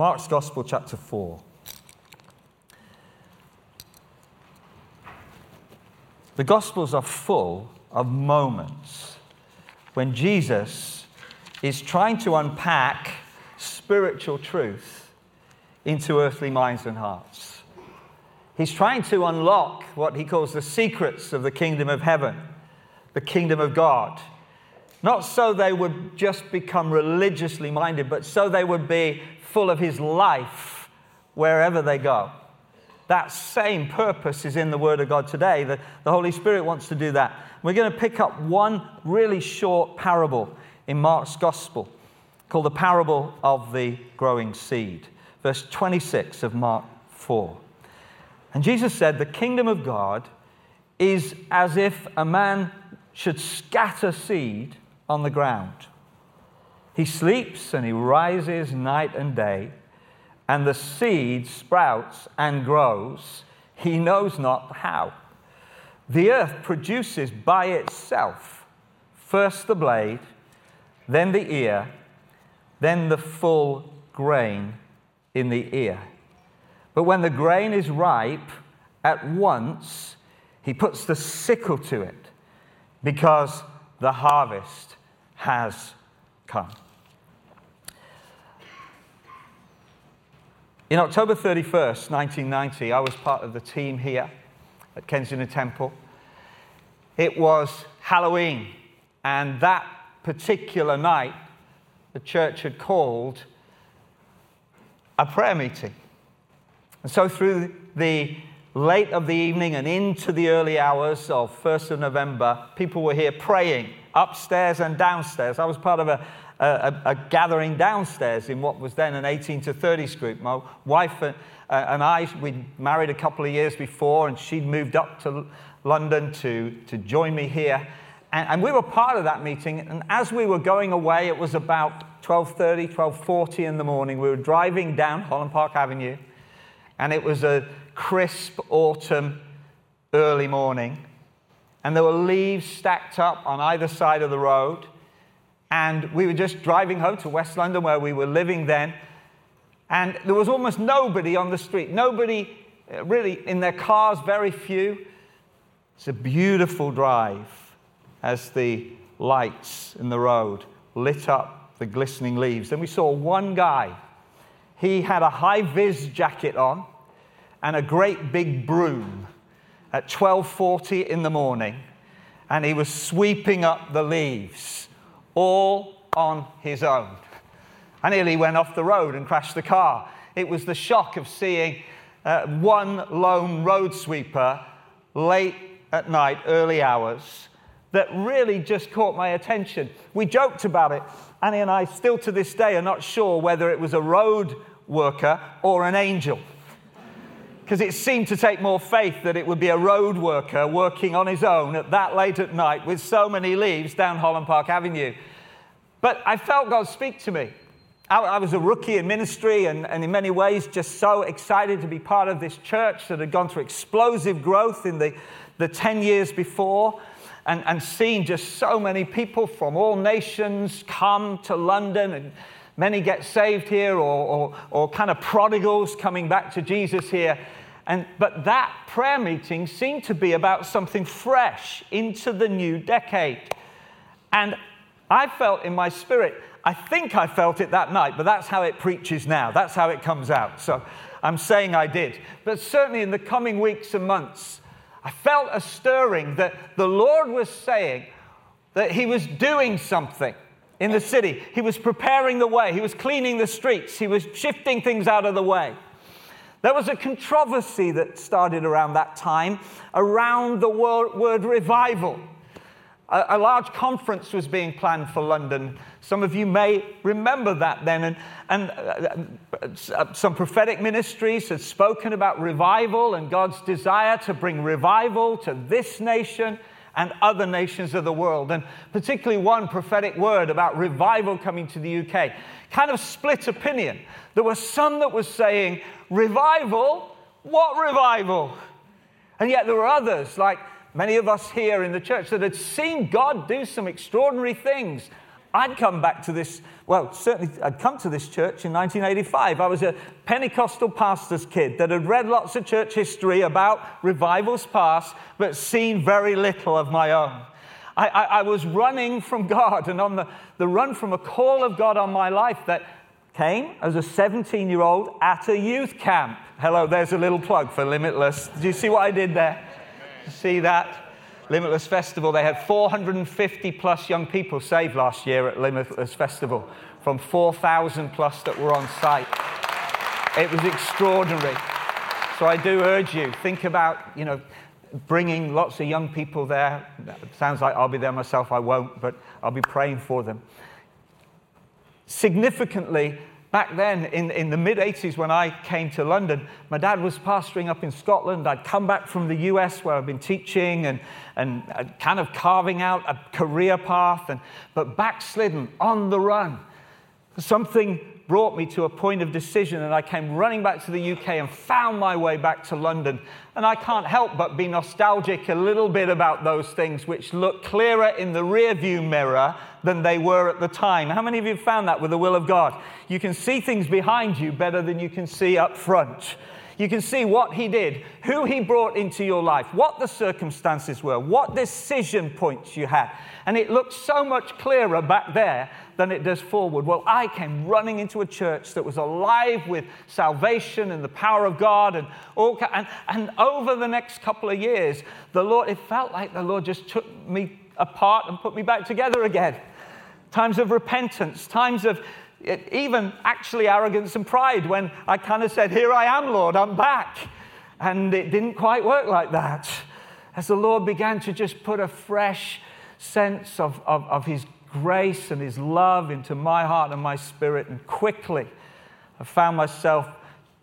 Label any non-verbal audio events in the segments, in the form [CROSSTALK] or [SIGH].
Mark's Gospel, chapter 4. The Gospels are full of moments when Jesus is trying to unpack spiritual truth into earthly minds and hearts. He's trying to unlock what he calls the secrets of the kingdom of heaven, the kingdom of God. Not so they would just become religiously minded, but so they would be full of his life wherever they go. That same purpose is in the Word of God today. The, the Holy Spirit wants to do that. We're going to pick up one really short parable in Mark's Gospel called the parable of the growing seed, verse 26 of Mark 4. And Jesus said, The kingdom of God is as if a man should scatter seed on the ground. He sleeps and he rises night and day, and the seed sprouts and grows. He knows not how. The earth produces by itself first the blade, then the ear, then the full grain in the ear. But when the grain is ripe, at once he puts the sickle to it because the harvest has come. In October 31st, 1990, I was part of the team here at Kensington Temple. It was Halloween, and that particular night, the church had called a prayer meeting. And so, through the late of the evening and into the early hours of 1st of November, people were here praying upstairs and downstairs. I was part of a, a, a gathering downstairs in what was then an 18 to 30s group. My wife and, uh, and I, we'd married a couple of years before, and she'd moved up to London to, to join me here. And, and we were part of that meeting. And as we were going away, it was about 12.30, 12.40 in the morning. We were driving down Holland Park Avenue, and it was a crisp autumn early morning and there were leaves stacked up on either side of the road. And we were just driving home to West London, where we were living then. And there was almost nobody on the street, nobody uh, really in their cars, very few. It's a beautiful drive as the lights in the road lit up the glistening leaves. Then we saw one guy. He had a high vis jacket on and a great big broom at 12:40 in the morning and he was sweeping up the leaves all on his own. I nearly went off the road and crashed the car. It was the shock of seeing uh, one lone road sweeper late at night, early hours, that really just caught my attention. We joked about it. Annie and I, still to this day, are not sure whether it was a road worker or an angel because it seemed to take more faith that it would be a road worker working on his own at that late at night with so many leaves down Holland Park Avenue. But I felt God speak to me. I, I was a rookie in ministry and, and in many ways just so excited to be part of this church that had gone through explosive growth in the, the 10 years before and, and seen just so many people from all nations come to London and many get saved here or, or, or kind of prodigals coming back to Jesus here. And, but that prayer meeting seemed to be about something fresh into the new decade. And I felt in my spirit, I think I felt it that night, but that's how it preaches now. That's how it comes out. So I'm saying I did. But certainly in the coming weeks and months, I felt a stirring that the Lord was saying that He was doing something in the city. He was preparing the way, He was cleaning the streets, He was shifting things out of the way. There was a controversy that started around that time around the word, revival. A, a, large conference was being planned for London. Some of you may remember that then. And, and uh, uh, some prophetic ministries had spoken about revival and God's desire to bring revival to this nation and other nations of the world. And particularly one prophetic word about revival coming to the UK. Kind of split opinion. There were some that were saying, Revival? What revival? And yet there were others, like many of us here in the church, that had seen God do some extraordinary things I'd come back to this, well, certainly I'd come to this church in 1985. I was a Pentecostal pastor's kid that had read lots of church history about revivals past, but seen very little of my own. I, I, I was running from God and on the, the run from a call of God on my life that came as a 17 year old at a youth camp. Hello, there's a little plug for Limitless. Do you see what I did there? See that? Limitless Festival. They had 450 plus young people saved last year at Limitless Festival from 4,000 plus that were on site. It was extraordinary. So I do urge you, think about, you know, bringing lots of young people there. It sounds like I'll be there myself, I won't, but I'll be praying for them. Significantly, back then in, in the mid 80s when I came to London, my dad was pastoring up in Scotland. I'd come back from the US where I've been teaching and, and uh, kind of carving out a career path, and, but backslidden on the run. Something brought me to a point of decision, and I came running back to the UK and found my way back to London. And I can't help but be nostalgic a little bit about those things which look clearer in the rearview mirror than they were at the time. How many of you found that with the will of God? You can see things behind you better than you can see up front. You can see what he did, who he brought into your life, what the circumstances were, what decision points you had. And it looks so much clearer back there than it does forward. Well, I came running into a church that was alive with salvation and the power of God. And, all, and, and over the next couple of years, the Lord, it felt like the Lord just took me apart and put me back together again. Times of repentance, times of eh, even actually arrogance and pride when I kind of said, Here I am, Lord, I'm back. And it didn't quite work like that. As the Lord began to just put a fresh sense of, of, of His grace and His love into my heart and my spirit. And quickly, I found myself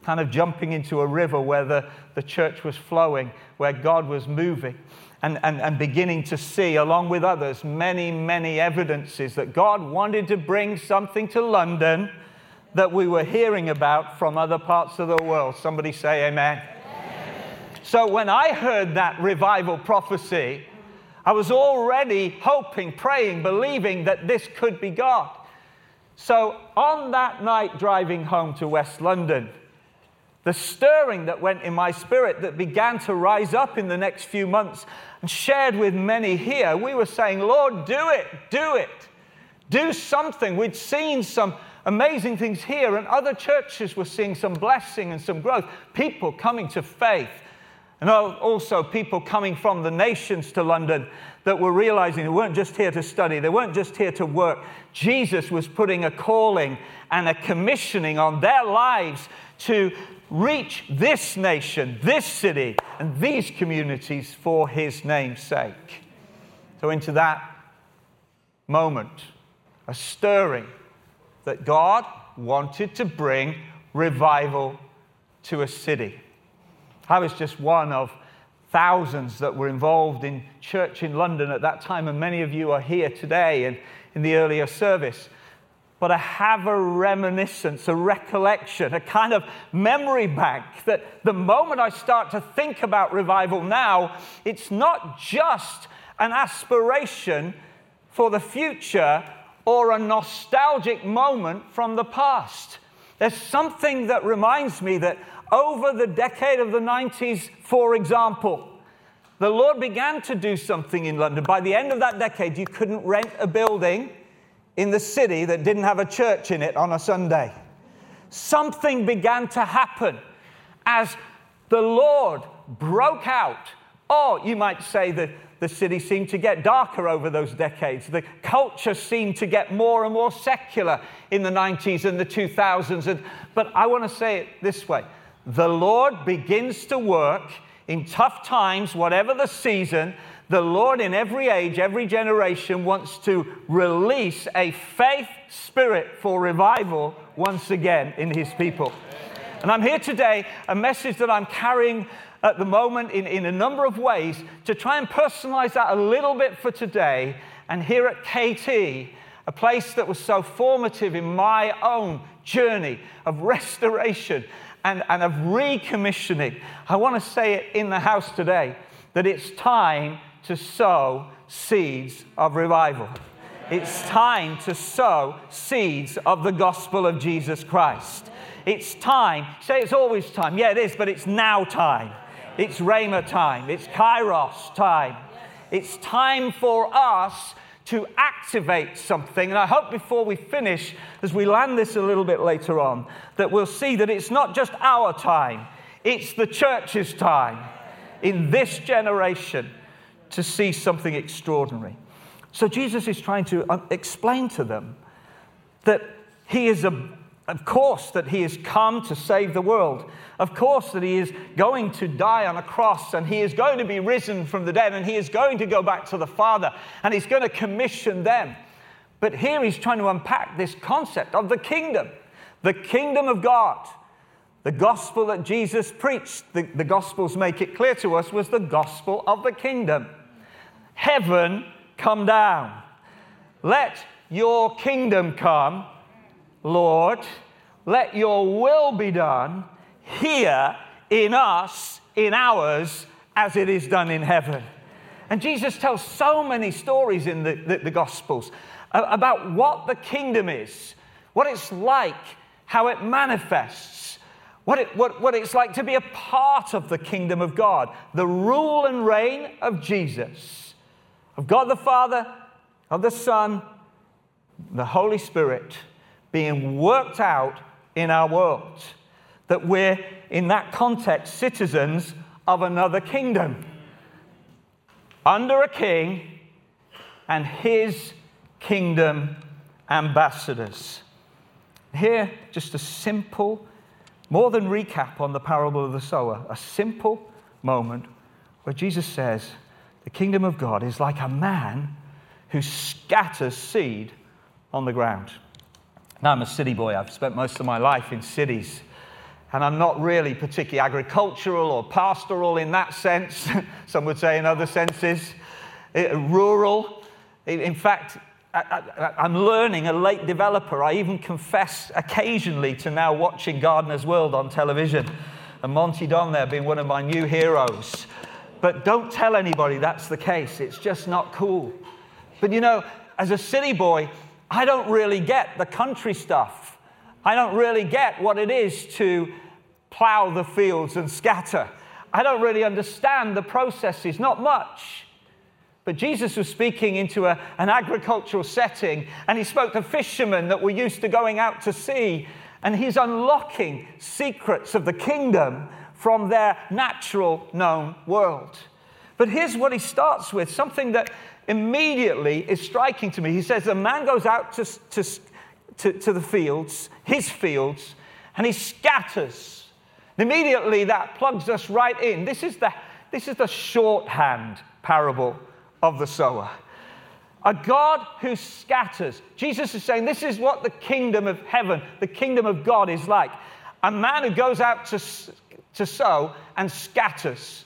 kind of jumping into a river where the, the church was flowing, where God was moving. And, and, and beginning to see, along with others, many, many evidences that God wanted to bring something to London that we were hearing about from other parts of the world. Somebody say, Amen. amen. So, when I heard that revival prophecy, I was already hoping, praying, believing that this could be God. So on that night driving home to West London, the stirring that went in my spirit that began to rise up in the next few months and shared with many here, we were saying, Lord, do it, do it, do something. We'd seen some amazing things here, and other churches were seeing some blessing and some growth, people coming to faith. And also people coming from the nations to London that were realizing they weren't just here to study, they weren't just here to work. Jesus was putting a calling and a commissioning on their lives to reach this nation, this city, and these communities for his name's sake. So, into that moment, a stirring that God wanted to bring revival to a city. I was just one of thousands that were involved in church in London at that time, and many of you are here today and in the earlier service. But I have a reminiscence, a recollection, a kind of memory bank that the moment I start to think about revival now, it's not just an aspiration for the future or a nostalgic moment from the past. There's something that reminds me that over the decade of the 90s, for example, the Lord began to do something in London. By the end of that decade, you couldn't rent a building in the city that didn't have a church in it on a Sunday. Something began to happen as the Lord broke out. Or you might say that the city seemed to get darker over those decades. The culture seemed to get more and more secular in the 90s and the 2000s. And, but I want to say it this way the Lord begins to work in tough times, whatever the season. The Lord, in every age, every generation, wants to release a faith spirit for revival once again in His people. And I'm here today, a message that I'm carrying at the moment in, in a number of ways to try and personalize that a little bit for today. And here at KT, a place that was so formative in my own journey of [LAUGHS] restoration and, and of recommissioning. I want to say it in the house today that it's time to sow seeds of revival. It's time to sow seeds of the gospel of Jesus Christ. It's time. Say it's always time. Yeah, it is, but it's now time. It's Rhema time. It's Kairos time. It's time for us to activate something. And I hope before we finish, as we land this a little bit later on, that we'll see that it's not just our time, it's the church's time in this generation to see something extraordinary. So Jesus is trying to uh, explain to them that he is, a, of course, that he has come to save the world. Of course, that he is going to die on a cross and he is going to be risen from the dead and he is going to go back to the Father and he's going to commission them. But here he's trying to unpack this concept of the kingdom, the kingdom of God. The gospel that Jesus preached, the, the gospels make it clear to us, was the gospel of the kingdom. Heaven come down. Let your kingdom come, Lord. Let your will be done here in us, in ours, as it is done in heaven. And Jesus tells so many stories in the, the, the Gospels uh, about what the kingdom is, what it's like, how it manifests, what, it, what, what it's like to be a part of the kingdom of God, the rule and reign of Jesus of God the Father, of the Son, the Holy Spirit being worked out in our world. That we're, in that context, citizens of another kingdom, under a king and his kingdom ambassadors. Here, just a simple, more than recap on the parable of the sower, a simple moment where Jesus says, the kingdom of God is like a man who scatters seed on the ground. Now, I'm a city boy. I've spent most of my life in cities. And I'm not really particularly agricultural or pastoral in that sense. [LAUGHS] Some would say in other senses. It, rural. In fact, I, am learning a late developer. I even confess occasionally to now watching Gardener's World on television. And Monty Don there being one of my new heroes. But don't tell anybody that's the case. It's just not cool. But you know, as a city boy, I don't really get the country stuff. I don't really get what it is to plow the fields and scatter. I don't really understand the processes, not much. But Jesus was speaking into a, an agricultural setting, and he spoke to fishermen that were used to going out to sea, and he's unlocking secrets of the kingdom from their natural known world. But here's what he starts with something that immediately is striking to me. He says, A man goes out to, to, to, to the fields, his fields, and he scatters. Immediately that plugs us right in. This is the, this is the shorthand parable of the sower. A God who scatters. Jesus is saying this is what the kingdom of heaven, the kingdom of God is like. A man who goes out to to sow and scatters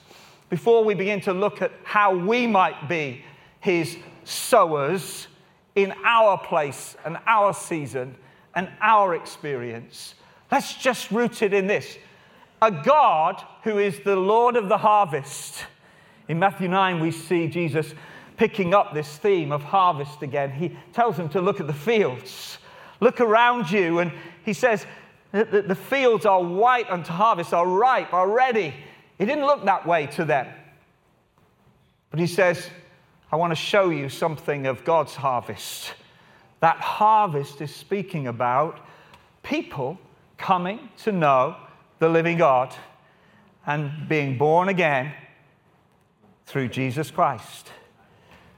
before we begin to look at how we might be his sowers in our place and our season and our experience. Let's just root it in this a God who is the Lord of the harvest. In Matthew 9, we see Jesus picking up this theme of harvest again. He tells them to look at the fields, look around you, and he says, the, fields are white unto harvest, are ripe, are ready. It didn't look that way to them. But he says, I want to show you something of God's harvest. That harvest is speaking about people coming to know the living God and being born again through Jesus Christ.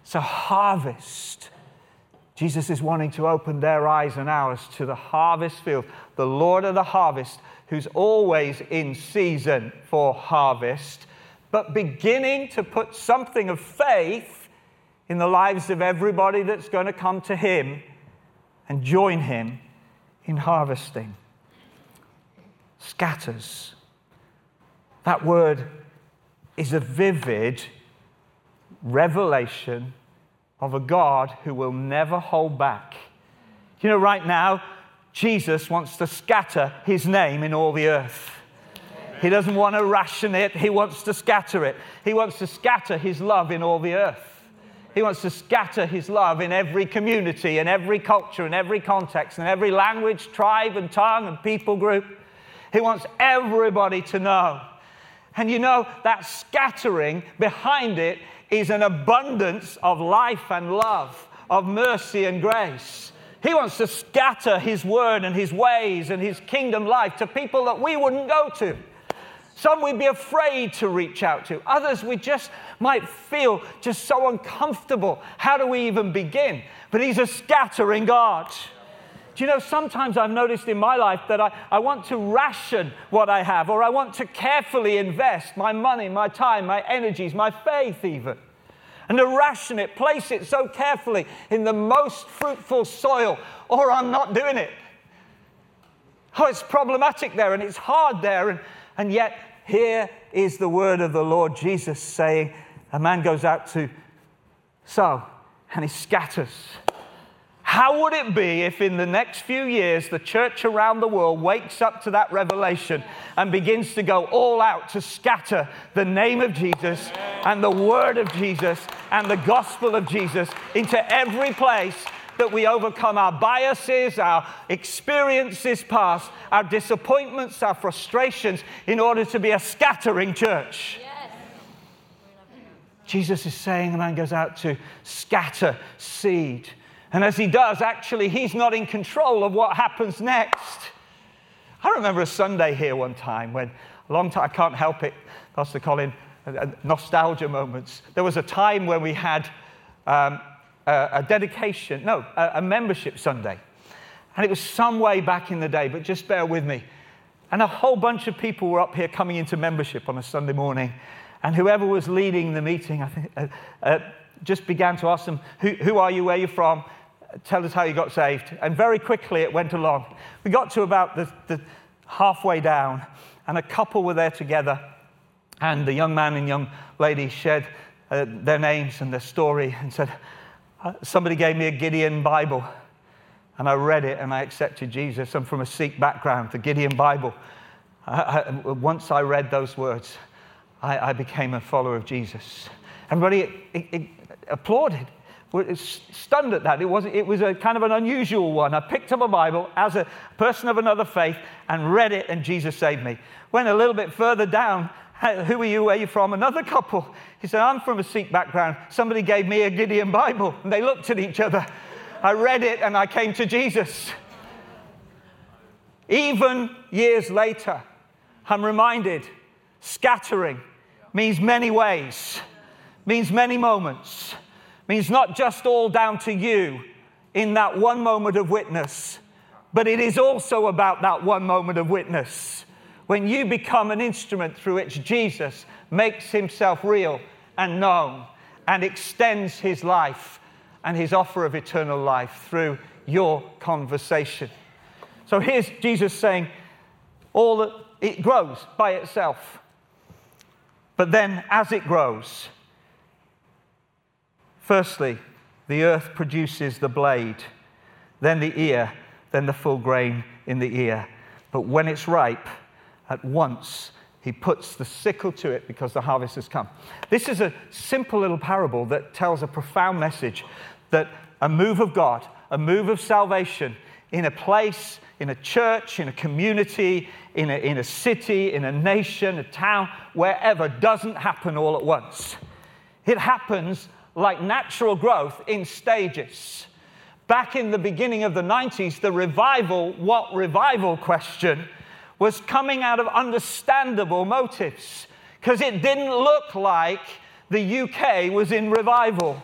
So, harvest Jesus is wanting to open their eyes and ours to the harvest field, the Lord of the harvest, who's always in season for harvest, but beginning to put something of faith in the lives of everybody that's going to come to him and join him in harvesting. Scatters. That word is a vivid revelation of a God who will never hold back. You know, right now, Jesus wants to scatter his name in all the earth. He doesn't want to ration it, he wants to scatter it. He wants to scatter his love in all the earth. He wants to scatter His love in every community, in every culture, in every context, in every language, tribe, and tongue, and people group. He wants everybody to know. And you know, that scattering behind it is an abundance of life and love, of mercy and grace. He wants to scatter His word and His ways and His kingdom life to people that we wouldn't go to. Some we'd be afraid to reach out to. Others we just might feel just so uncomfortable. How do we even begin? But He's a scattering God. Do you know, sometimes I've noticed in my life that I, I want to ration what I have, or I want to carefully invest my money, my time, my energies, my faith, even. And to ration it, place it so carefully in the most fruitful soil, or I'm not doing it. Oh, it's problematic there and it's hard there. And, and yet, here is the word of the Lord Jesus saying, A man goes out to sow and he scatters. How would it be if in the next few years the church around the world wakes up to that revelation and begins to go all out to scatter the name of Jesus and the word of Jesus and the gospel of Jesus into every place that we overcome our biases, our experiences past, our disappointments, our frustrations, in order to be a scattering church. Yes. Jesus is saying a man goes out to scatter seed. And as he does, actually, he's not in control of what happens next. I remember a Sunday here one time when, a long time, I can't help it, Pastor Colin, nostalgia moments. There was a time when we had um, a, dedication, no, a, a membership Sunday. And it was some way back in the day, but just bear with me. And a whole bunch of people were up here coming into membership on a Sunday morning. And whoever was leading the meeting, I think, uh, uh, just began to ask them, who, who, are you? Where are you from? Tell us how you got saved. And very quickly it went along. We got to about the, the halfway down, and a couple were there together. And the young man and young lady shared uh, their names and their story and said, Uh, somebody gave me a Gideon Bible, and I read it and I accepted Jesus. I'm from a Sikh background, the Gideon Bible. I, I, once I read those words, I, I, became a follower of Jesus. Everybody it, it applauded. Stunned at that. It was, it was a kind of an unusual one. I picked up a Bible as a person of another faith and read it, and Jesus saved me. Went a little bit further down, who are you? Where are you from? Another couple. He said, I'm from a Sikh background. Somebody gave me a Gideon Bible. And they looked at each other. I read it and I came to Jesus. Even years later, I'm reminded scattering means many ways, means many moments, means not just all down to you in that one moment of witness, but it is also about that one moment of witness when you become an instrument through which Jesus makes himself real and known and extends his life and his offer of eternal life through your conversation. So here's Jesus saying, all that it grows by itself. But then, as it grows, firstly, the earth produces the blade, then the ear, then the full grain in the ear. But when it's ripe, at once he puts the sickle to it because the harvest has come. This is a simple little parable that tells a profound message that a move of God, a move of salvation in a place, in a church, in a community, in a, in a city, in a nation, a town, wherever, doesn't happen all at once. It happens like natural growth in stages. Back in the beginning of the 90s, the revival, what revival question was coming out of understandable motives because it didn't look like the UK was in revival.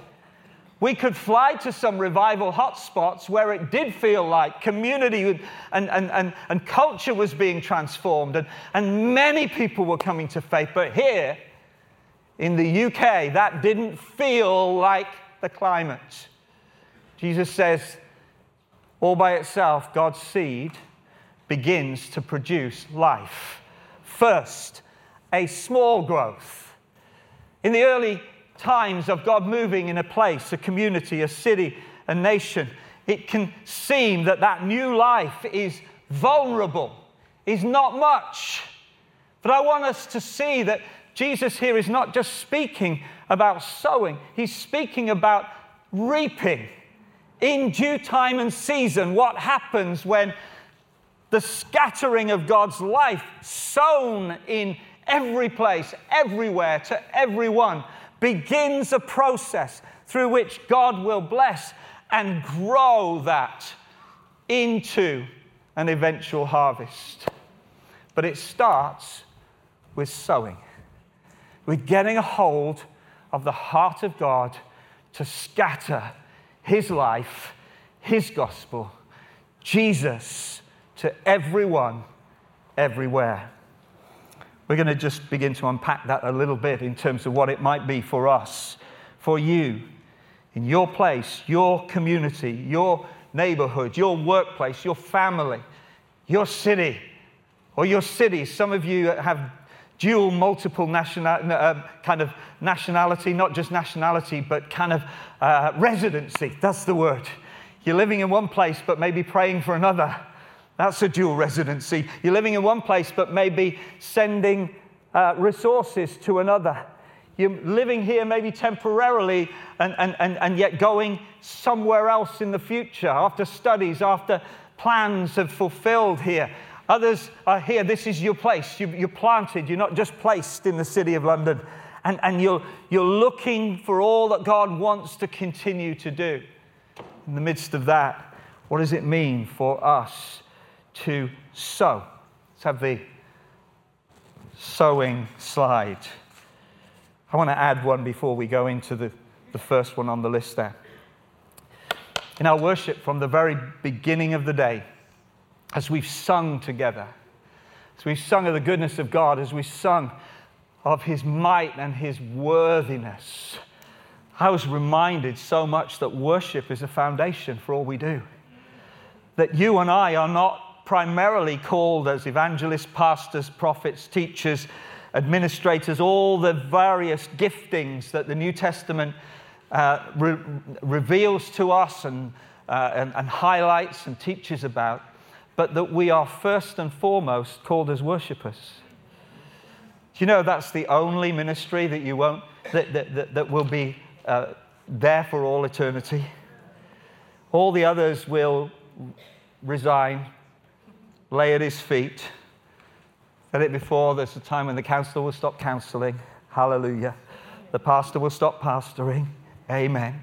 We could fly to some revival hotspots where it did feel like community and, and, and, and culture was being transformed, and, and many people were coming to faith. But here in the UK, that didn't feel like the climate. Jesus says, all by itself, God's seed begins to produce life. First, a small growth. In the early times of God moving in a place, a community, a city, a nation, it can seem that that new life is vulnerable, is not much. But I want us to see that Jesus here is not just speaking about sowing, he's speaking about reaping in due time and season. What happens when the scattering of God's life sown in every place, everywhere, to everyone, begins a process through which God will bless and grow that into an eventual harvest. But it starts with sowing, with getting a hold of the heart of God to scatter His life, His gospel, Jesus to everyone, everywhere. We're going to just begin to unpack that a little bit in terms of what it might be for us, for you, in your place, your community, your neighborhood, your workplace, your family, your city, or your cities. Some of you have dual, multiple national, uh, kind of nationality, not just nationality, but kind of uh, residency. That's the word. You're living in one place, but maybe praying for another. That's a dual residency. You're living in one place, but maybe sending uh, resources to another. You're living here maybe temporarily and, and, and, and yet going somewhere else in the future after studies, after plans have fulfilled here. Others are here. This is your place. You're planted. You're not just placed in the city of London. And, and you're, you're looking for all that God wants to continue to do. In the midst of that, what does it mean for us to sow? Let's have the sowing slide. I want to add one before we go into the, the first one on the list there. In our worship from the very beginning of the day, as we've sung together, as we've sung of the goodness of God, as we've sung of His might and His worthiness, I was reminded so much that worship is a foundation for all we do. That you and I are not primarily called as evangelists, pastors, prophets, teachers, administrators, all the various giftings that the New Testament uh, re- reveals to us and, uh, and, and highlights and teaches about but that we are first and foremost called as worshippers. Do you know that's the only ministry that you won't, that, that, that, that will be uh, there for all eternity? All the others will resign, lay at his feet. Said it before, there's a time when the counselor will stop counseling. Hallelujah. The pastor will stop pastoring. Amen.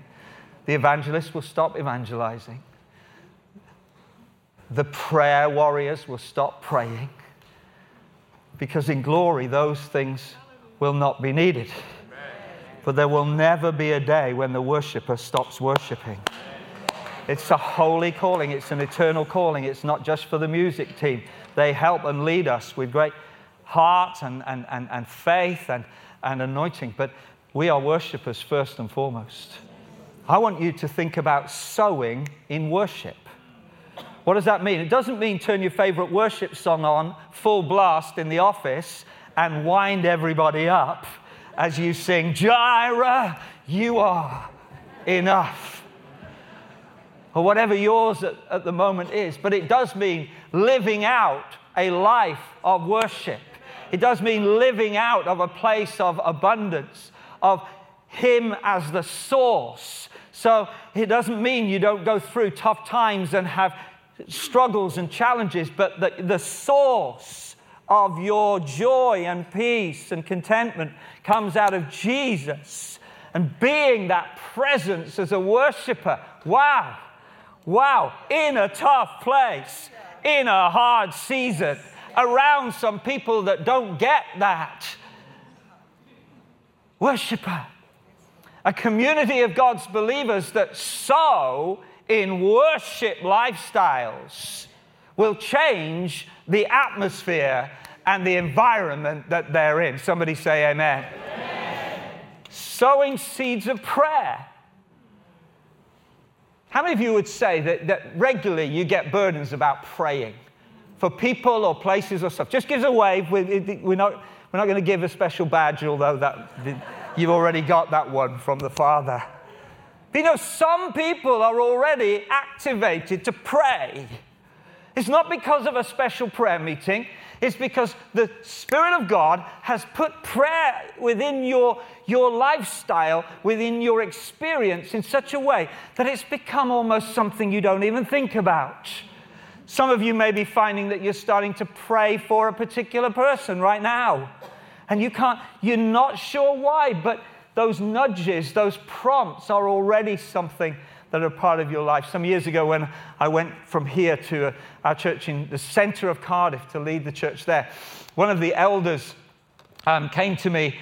The evangelist will stop evangelizing the prayer warriors will stop praying because in glory those things will not be needed. But there will never be a day when the worshiper stops worshiping. It's a holy calling, it's an eternal calling. It's not just for the music team. They help and lead us with great heart and, and, and, and faith and, and anointing. But we are worshippers first and foremost. I want you to think about sowing in worship. What does that mean? It doesn't mean turn your favorite worship song on full blast in the office and wind everybody up as you sing, Jireh, you are enough. Or whatever yours at, at the moment is. But it does mean living out a life of worship. It does mean living out of a place of abundance, of Him as the source. So it doesn't mean you don't go through tough times and have struggles and challenges, but the, the source of your joy and peace and contentment comes out of Jesus and being that presence as a worshiper. Wow, wow, in a tough place, in a hard season, around some people that don't get that. Worshiper. A community of God's believers that sow in worship lifestyles will change the atmosphere and the environment that they're in. Somebody say amen. amen. Sowing seeds of prayer. How many of you would say that, that regularly you get burdens about praying for people or places or stuff? Just give us a wave. We're not, we're not going to give a special badge, although that, you've already got that one from the Father. You know, some people are already activated to pray. It's not because of a special prayer meeting. It's because the Spirit of God has put prayer within your, your lifestyle, within your experience in such a way that it's become almost something you don't even think about. Some of you may be finding that you're starting to pray for a particular person right now. And you can't, you're not sure why, but those nudges, those prompts are already something that are part of your life. Some years ago, when I went from here to uh, our church in the center of Cardiff to lead the church there, one of the elders um, came to me.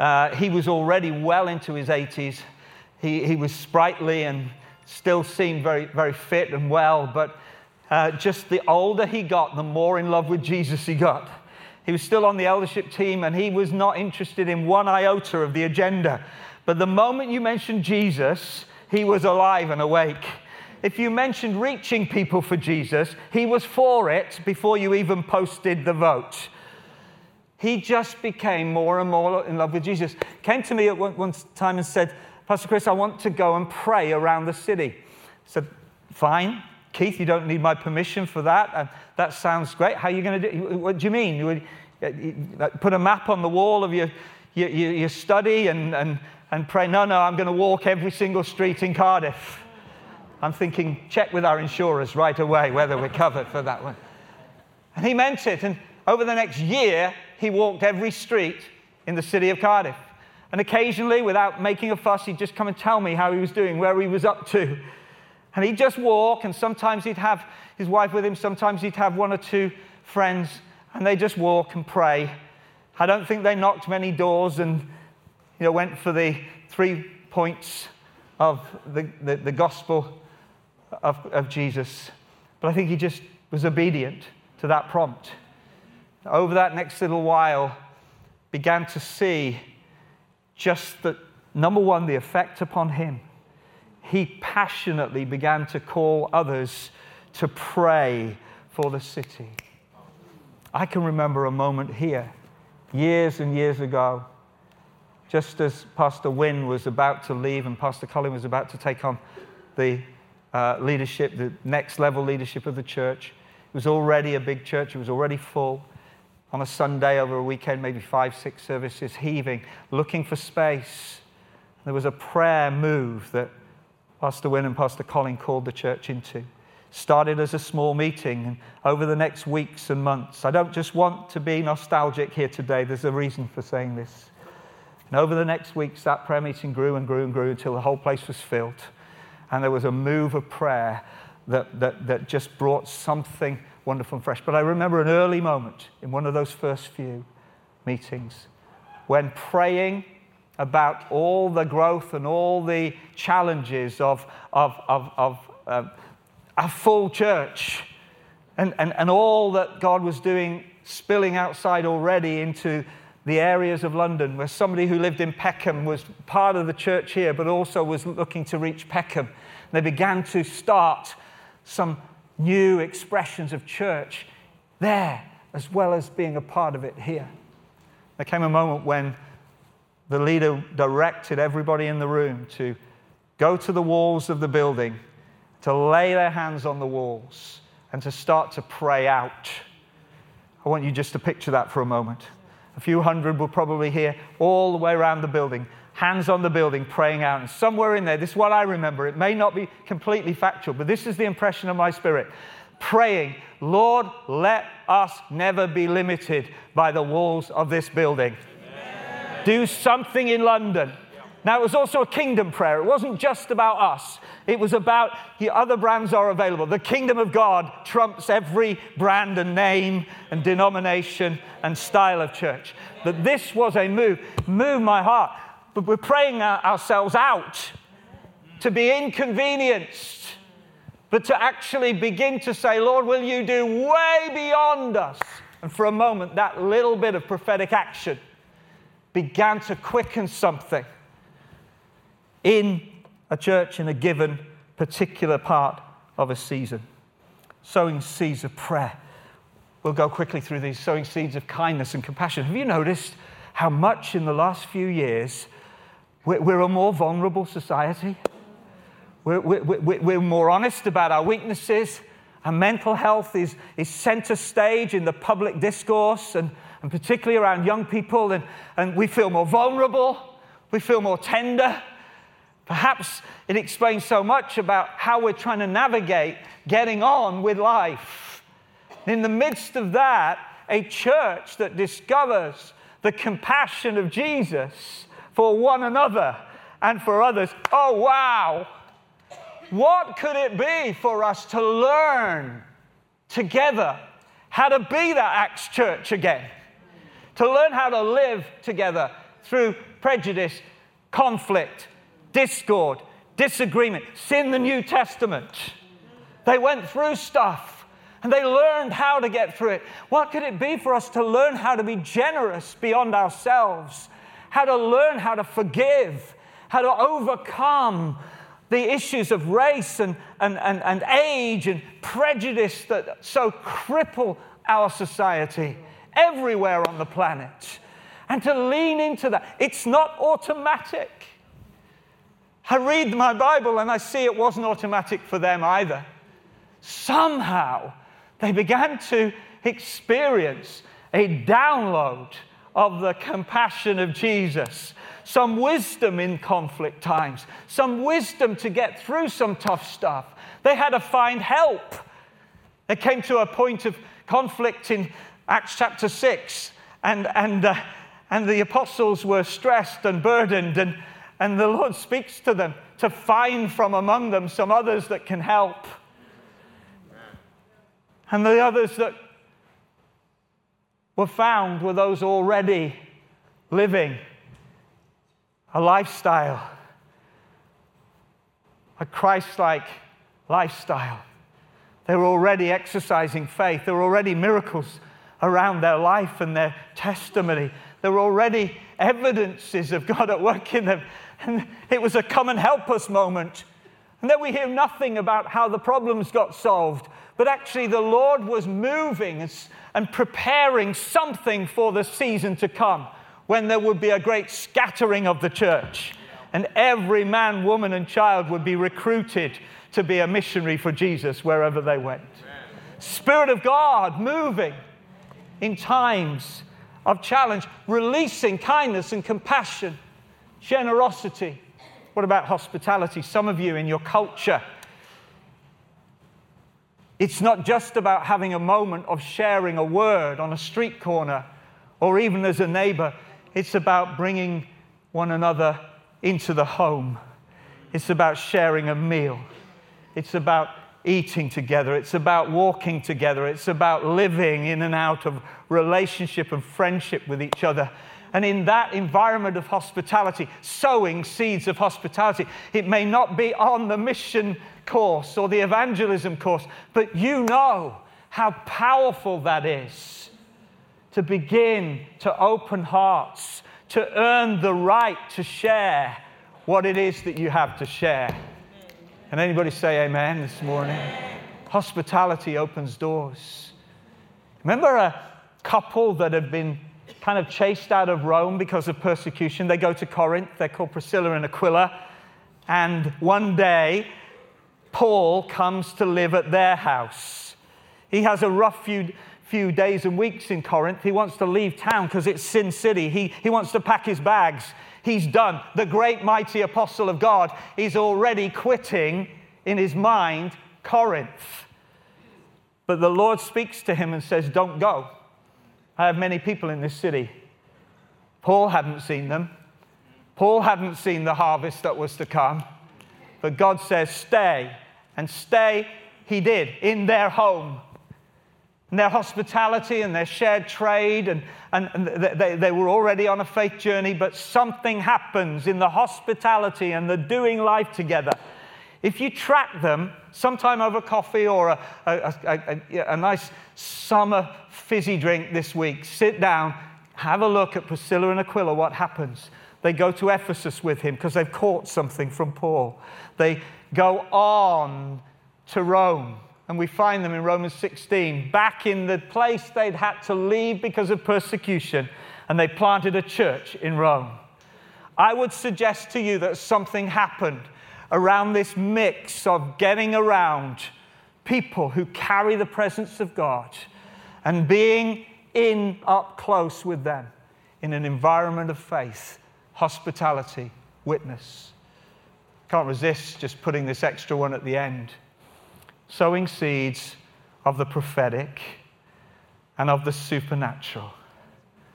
Uh, he was already well into his 80s. He, he was sprightly and still seemed very, very fit and well, but uh, just the older he got, the more in love with Jesus he got. He was still on the eldership team and he was not interested in one iota of the agenda. But the moment you mentioned Jesus, he was alive and awake. If you mentioned reaching people for Jesus, he was for it before you even posted the vote. He just became more and more in love with Jesus. Came to me at one, time and said, Pastor Chris, I want to go and pray around the city. I said, Fine. Keith, you don't need my permission for that. And that sounds great. How are you going to do What do you mean? You would uh, put a map on the wall of your, your, your study and, and, and pray, no, no, I'm going to walk every single street in Cardiff. I'm thinking, check with our insurers right away whether we're covered for that one. And he meant it. And over the next year, he walked every street in the city of Cardiff. And occasionally, without making a fuss, he'd just come and tell me how he was doing, where he was up to. And he'd just walk, and sometimes he'd have his wife with him, sometimes he'd have one or two friends, and they just walk and pray. I don't think they knocked many doors and you know, went for the three points of the, the, the gospel of, of Jesus. But I think he just was obedient to that prompt. Over that next little while, began to see just that, number one, the effect upon him. He passionately began to call others to pray for the city. I can remember a moment here, years and years ago, just as Pastor Wynne was about to leave and Pastor Colin was about to take on the uh, leadership, the next level leadership of the church. It was already a big church, it was already full. On a Sunday over a weekend, maybe five, six services, heaving, looking for space. There was a prayer move that Pastor Wynne and Pastor Colin called the church into. Started as a small meeting, and over the next weeks and months, I don't just want to be nostalgic here today, there's a reason for saying this. And over the next weeks, that prayer meeting grew and grew and grew until the whole place was filled. And there was a move of prayer that, that, that just brought something wonderful and fresh. But I remember an early moment in one of those first few meetings when praying about all the growth and all the challenges of, of, of, of um, a full church and, and, and all that God was doing, spilling outside already into the areas of London where somebody who lived in Peckham was part of the church here, but also was looking to reach Peckham. They began to start some new expressions of church there, as well as being a part of it here. There came a moment when the leader directed everybody in the room to go to the walls of the building, to lay their hands on the walls, and to start to pray out. I want you just to picture that for a moment. A few hundred were probably here all the way around the building, hands on the building, praying out. And somewhere in there, this is what I remember. It may not be completely factual, but this is the impression of my spirit. Praying, Lord, let us never be limited by the walls of this building. Do something in London now, it was also a kingdom prayer. It wasn't just about us, it was about the other brands are available. The kingdom of God trumps every brand and name and denomination and style of church. That this was a move, move my heart. But we're praying ourselves out to be inconvenienced, but to actually begin to say, Lord, will you do way beyond us? And for a moment, that little bit of prophetic action began to quicken something in a church in a given particular part of a season. Sowing seeds of prayer. We'll go quickly through these sowing seeds of kindness and compassion. Have you noticed how much in the last few years we're a more vulnerable society? We're, more honest about our weaknesses Our mental health is, is center stage in the public discourse, and, and particularly around young people, and, and we feel more vulnerable, we feel more tender. Perhaps it explains so much about how we're trying to navigate getting on with life. In the midst of that, a church that discovers the compassion of Jesus for one another and for others. Oh, wow! What could it be for us to learn together how to be that Acts church again? To learn how to live together through prejudice, conflict, discord, disagreement. Sin the New Testament. They went through stuff and they learned how to get through it. What could it be for us to learn how to be generous beyond ourselves? How to learn how to forgive, how to overcome the issues of race and, and, and, and age and prejudice that so cripple our society everywhere on the planet. And to lean into that. It's not automatic. I read my Bible and I see it wasn't automatic for them either. Somehow they began to experience a download of the compassion of Jesus some wisdom in conflict times, some wisdom to get through some tough stuff. They had to find help. They came to a point of conflict in Acts chapter 6, and, and, uh, and the apostles were stressed and burdened, and, and the Lord speaks to them to find from among them some others that can help. And the others that were found were those already living a lifestyle, a Christ like lifestyle. They were already exercising faith. There were already miracles around their life and their testimony. There were already evidences of God at work in them. And it was a come and help us moment. And then we hear nothing about how the problems got solved. But actually, the Lord was moving and preparing something for the season to come when there would be a great scattering of the church, and every man, woman, and child would be recruited to be a missionary for Jesus wherever they went. Spirit of God moving in times of challenge, releasing kindness and compassion, generosity. What about hospitality? Some of you in your culture, it's not just about having a moment of sharing a word on a street corner or even as a neighbor. It's about bringing one another into the home. It's about sharing a meal. It's about eating together. It's about walking together. It's about living in and out of relationship and friendship with each other. And in that environment of hospitality, sowing seeds of hospitality, it may not be on the mission course or the evangelism course, but you know how powerful that is to begin to open hearts, to earn the right to share what it is that you have to share. Can anybody say amen this morning? Hospitality opens doors. Remember a couple that had been kind of chased out of Rome because of persecution? They go to Corinth, they're called Priscilla and Aquila, and one day Paul comes to live at their house. He has a rough few few days and weeks in Corinth. He wants to leave town because it's Sin City. He, he wants to pack his bags. He's done. The great, mighty apostle of God is already quitting in his mind Corinth. But the Lord speaks to him and says, Don't go. I have many people in this city. Paul hadn't seen them. Paul hadn't seen the harvest that was to come. But God says, Stay. And stay he did in their home and their hospitality and their shared trade, and, and, they, they were already on a faith journey, but something happens in the hospitality and the doing life together. If you track them, sometime over coffee or a, a, a, a nice summer fizzy drink this week, sit down, have a look at Priscilla and Aquila, what happens. They go to Ephesus with him because they've caught something from Paul. They go on to Rome and we find them in Romans 16, back in the place they'd had to leave because of persecution, and they planted a church in Rome. I would suggest to you that something happened around this mix of getting around people who carry the presence of God and being in up close with them in an environment of faith, hospitality, witness. Can't resist just putting this extra one at the end. Sowing seeds of the prophetic and of the supernatural.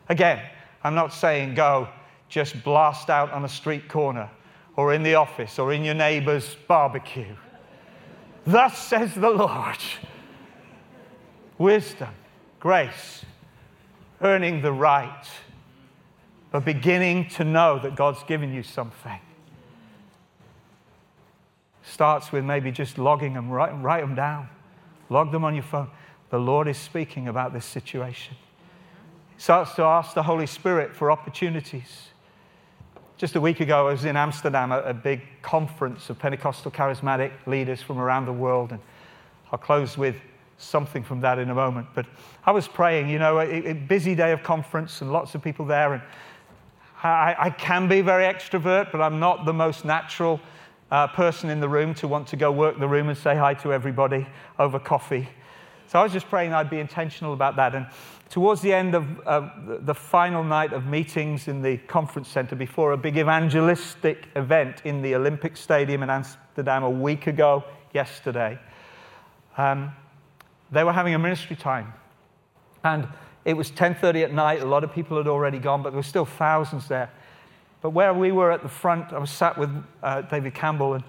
Again, I'm not saying go just blast out on a street corner or in the office or in your neighbor's barbecue. Thus says the Lord wisdom, grace, earning the right, but beginning to know that God's given you something. Starts with maybe just logging them, write, write them down, log them on your phone. The Lord is speaking about this situation. Starts to ask the Holy Spirit for opportunities. Just a week ago, I was in Amsterdam at a big conference of Pentecostal charismatic leaders from around the world, and I'll close with something from that in a moment. But I was praying, you know, a, a busy day of conference and lots of people there, and I, I, can be very extrovert, but I'm not the most natural uh, person in the room to want to go work the room and say hi to everybody over coffee. So I was just praying I'd be intentional about that. And towards the end of uh, the final night of meetings in the conference center before a big evangelistic event in the Olympic Stadium in Amsterdam a week ago, yesterday, um, they were having a ministry time. And it was 10:30 at night. A lot of people had already gone, but there were still thousands there. But where we were at the front, I was sat with uh, David Campbell, and,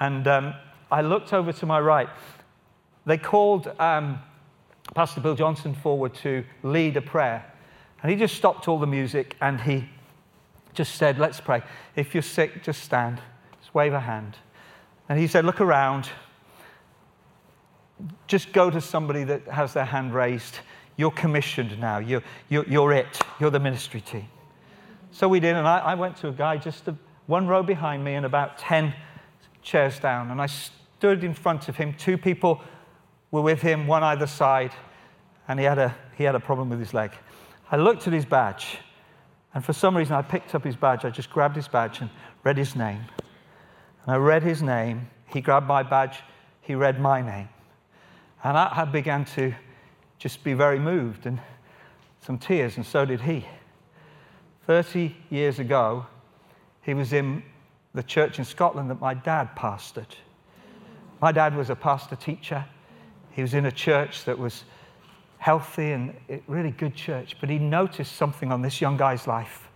and um, I looked over to my right. They called um, Pastor Bill Johnson forward to lead a prayer. And he just stopped all the music and he just said, Let's pray. If you're sick, just stand, just wave a hand. And he said, Look around. Just go to somebody that has their hand raised. You're commissioned now. You're, you're, you're it. You're the ministry team. So we did, and I, I went to a guy just a, one row behind me and about 10 chairs down. And I stood in front of him, two people were with him, one either side, and he had a, he had a problem with his leg. I looked at his badge, and for some reason I picked up his badge. I just grabbed his badge and read his name. And I read his name. He grabbed my badge, he read my name. And I, I began to just be very moved and some tears, and so did he. 30 years ago, he was in the church in Scotland that my dad pastored. My dad was a pastor teacher. He was in a church that was healthy and really good church, but he noticed something on this young guy's life.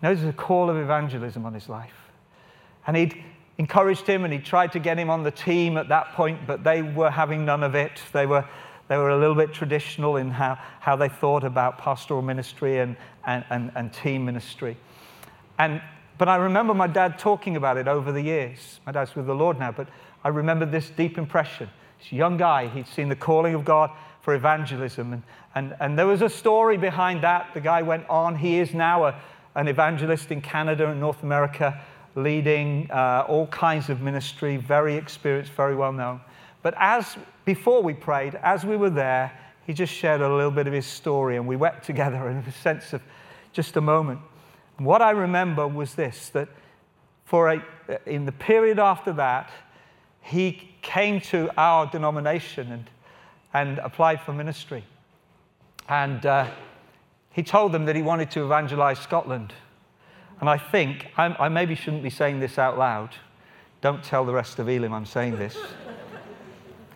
He noticed a call of evangelism on his life. And he'd encouraged him and he tried to get him on the team at that point, but they were having none of it. They were, they were a little bit traditional in how, how they thought about pastoral ministry and, and, and, and team ministry. And, but I remember my dad talking about it over the years. My dad's with the Lord now, but I remember this deep impression. This young guy, he'd seen the calling of God for evangelism. And, and, and there was a story behind that. The guy went on. He is now a, an evangelist in Canada and North America, leading uh, all kinds of ministry, very experienced, very well known. But as before we prayed, as we were there, he just shared a little bit of his story, and we wept [LAUGHS] together in a sense of just a moment. What I remember was this that for a, in the period after that, he came to our denomination and, and applied for ministry. And uh, he told them that he wanted to evangelize Scotland. And I think, I'm, i maybe shouldn't be saying this out loud. Don't tell the rest of Elim I'm saying this.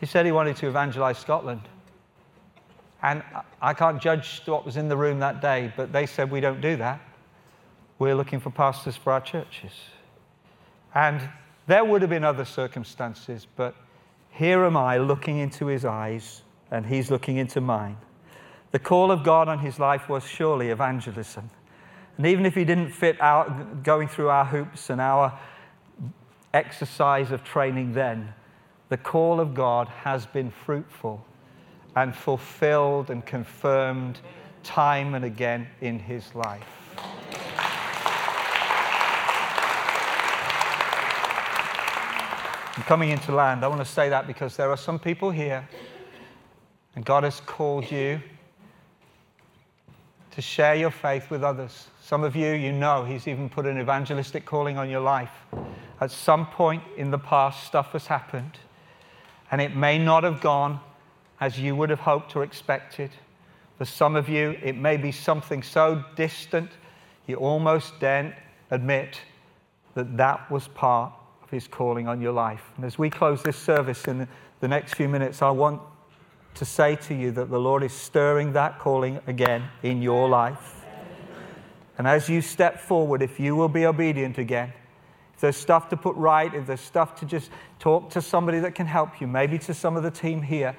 He said he wanted to evangelize Scotland. And I can't judge what was in the room that day, but they said, We don't do that. We're looking for pastors for our churches. And there would have been other circumstances, but here am I looking into his eyes, and he's looking into mine. The call of God on his life was surely evangelism. And even if he didn't fit out going through our hoops and our exercise of training then, the call of God has been fruitful and fulfilled and confirmed time and again in his life. I'm coming into land. I want to say that because there are some people here, and God has called you to share your faith with others. Some of you, you know, He's even put an evangelistic calling on your life. At some point in the past, stuff has happened, And it may not have gone as you would have hoped or expected. For some of you, it may be something so distant you almost daren't admit that that was part of His calling on your life. And as we close this service in the next few minutes, I want to say to you that the Lord is stirring that calling again in your life. And as you step forward, if you will be obedient again, if there's stuff to put right, if there's stuff to just talk to somebody that can help you, maybe to some of the team here,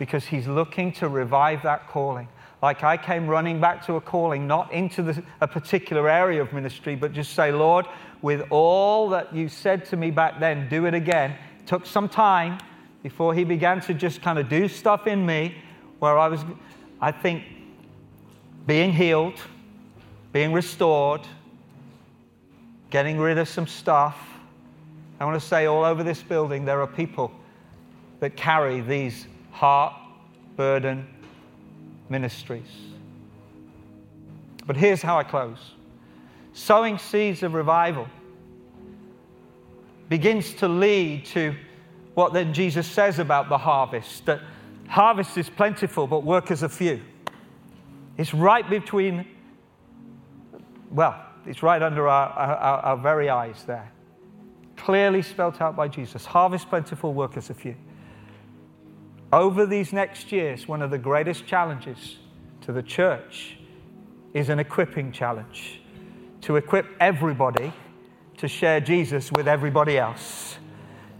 because He's looking to revive that calling. Like I came running back to a calling, not into the, a particular area of ministry, but just say, Lord, with all that you said to me back then, do it again. It took some time before He began to just kind of do stuff in me where I was, I think, being healed, being restored, getting rid of some stuff. I want to say all over this building there are people that carry these heart burden ministries. But here's how I close sowing seeds of revival begins to lead to what then Jesus says about the harvest that harvest is plentiful, but workers are few. It's right between, well, it's right under our, our, our very eyes there. Clearly spelt out by Jesus harvest plentiful, workers are few. Over these next years, one of the greatest challenges to the church is an equipping challenge to equip everybody to share Jesus with everybody else.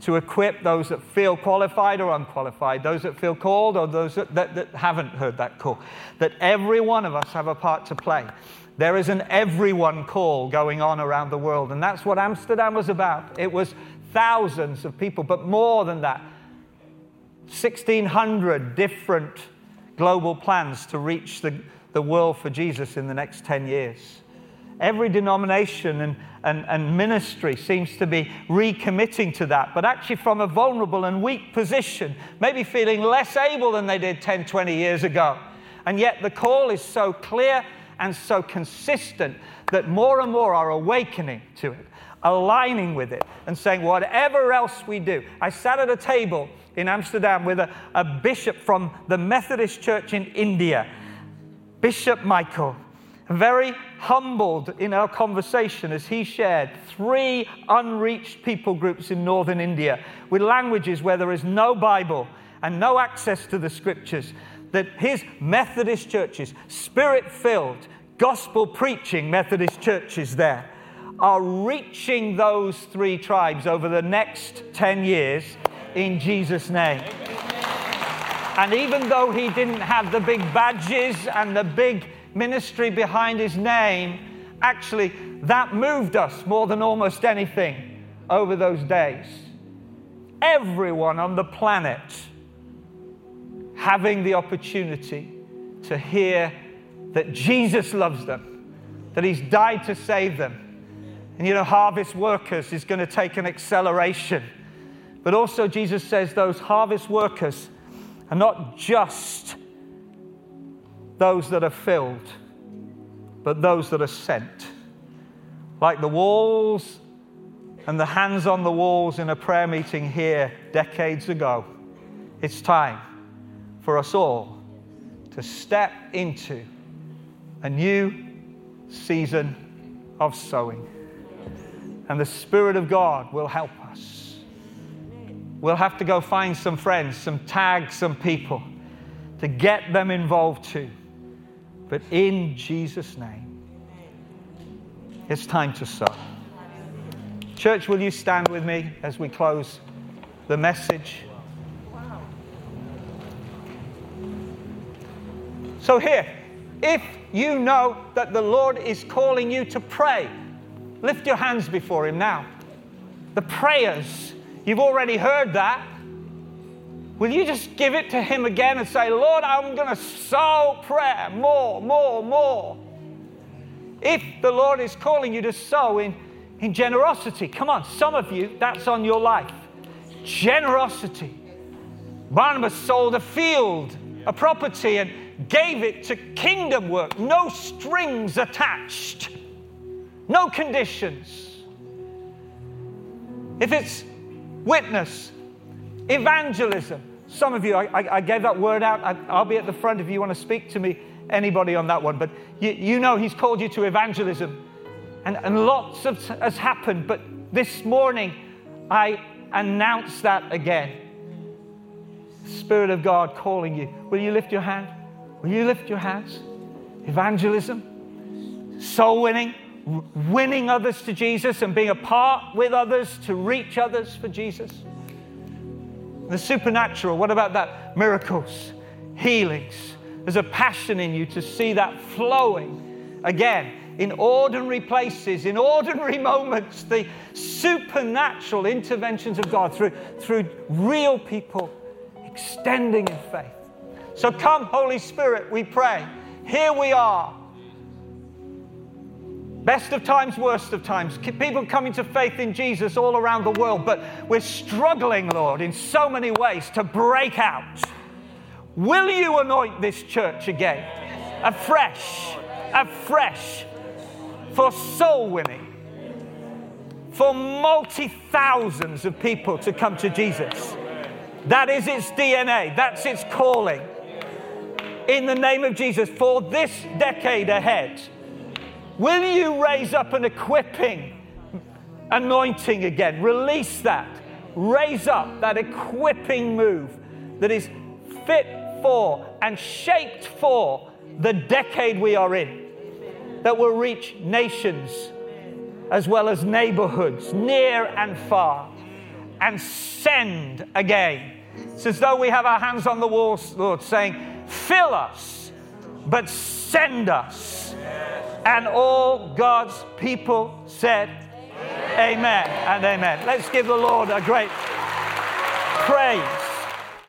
To equip those that feel qualified or unqualified, those that feel called or those that, that, that haven't heard that call. That every one of us have a part to play. There is an everyone call going on around the world, and that's what Amsterdam was about. It was thousands of people, but more than that 1,600 different global plans to reach the, the world for Jesus in the next 10 years. Every denomination and, and, and ministry seems to be recommitting to that, but actually from a vulnerable and weak position, maybe feeling less able than they did 10, 20 years ago. And yet the call is so clear and so consistent that more and more are awakening to it, aligning with it, and saying, whatever else we do. I sat at a table in Amsterdam with a, a bishop from the Methodist Church in India, Bishop Michael, very humbled in our conversation as he shared three unreached people groups in northern India with languages where there is no Bible and no access to the scriptures. That his Methodist churches, spirit filled, gospel preaching Methodist churches there, are reaching those three tribes over the next 10 years in Jesus' name. And even though he didn't have the big badges and the big ministry behind his name, actually, that moved us more than almost anything over those days. Everyone on the planet having the opportunity to hear that Jesus loves them, that he's died to save them. And you know, harvest workers is going to take an acceleration but also, Jesus says those harvest workers are not just those that are filled, but those that are sent. Like the walls and the hands on the walls in a prayer meeting here decades ago, it's time for us all to step into a new season of sowing. And the Spirit of God will help us. We'll have to go find some friends, some tags, some people to get them involved too. But in Jesus' name, it's time to sow. Church, will you stand with me as we close the message? So, here, if you know that the Lord is calling you to pray, lift your hands before Him now. The prayers You've already heard that. Will you just give it to Him again and say, Lord, I'm going to sow prayer more, more, more? If the Lord is calling you to sow in, in generosity, come on, some of you, that's on your life. Generosity. Barnabas sold a field, a property, and gave it to kingdom work. No strings attached, no conditions. If it's witness. Evangelism. Some of you, I, I gave that word out. I, will be at the front if you want to speak to me, anybody on that one. But you, you know He's called you to evangelism. And, and lots of, has happened. But this morning, I announce that again. Spirit of God calling you. Will you lift your hand? Will you lift your hands? Evangelism, soul winning, winning others to Jesus and being a part with others to reach others for Jesus. The supernatural, what about that? Miracles, healings. There's a passion in you to see that flowing again in ordinary places, in ordinary [LAUGHS] moments, the supernatural interventions of God through, through real people extending in faith. So come, Holy Spirit, we pray. Here we are. Best of times, worst of times. People coming to faith in Jesus all around the world, but we're struggling, Lord, in so many ways to break out. Will you anoint this church again? Afresh, afresh, for soul winning, for multi thousands of people to come to Jesus. That is its DNA, that's its calling. In the name of Jesus, for this decade ahead, will you raise up an equipping anointing again? Release that. Raise up that equipping move that is fit for and shaped for the decade we are in that will reach nations as well as neighborhoods, near and far, and send again. It's as though we have our hands on the walls, Lord, saying, Fill us, but send us. And all God's people said, Amen, amen and amen. Let's give the Lord a great praise.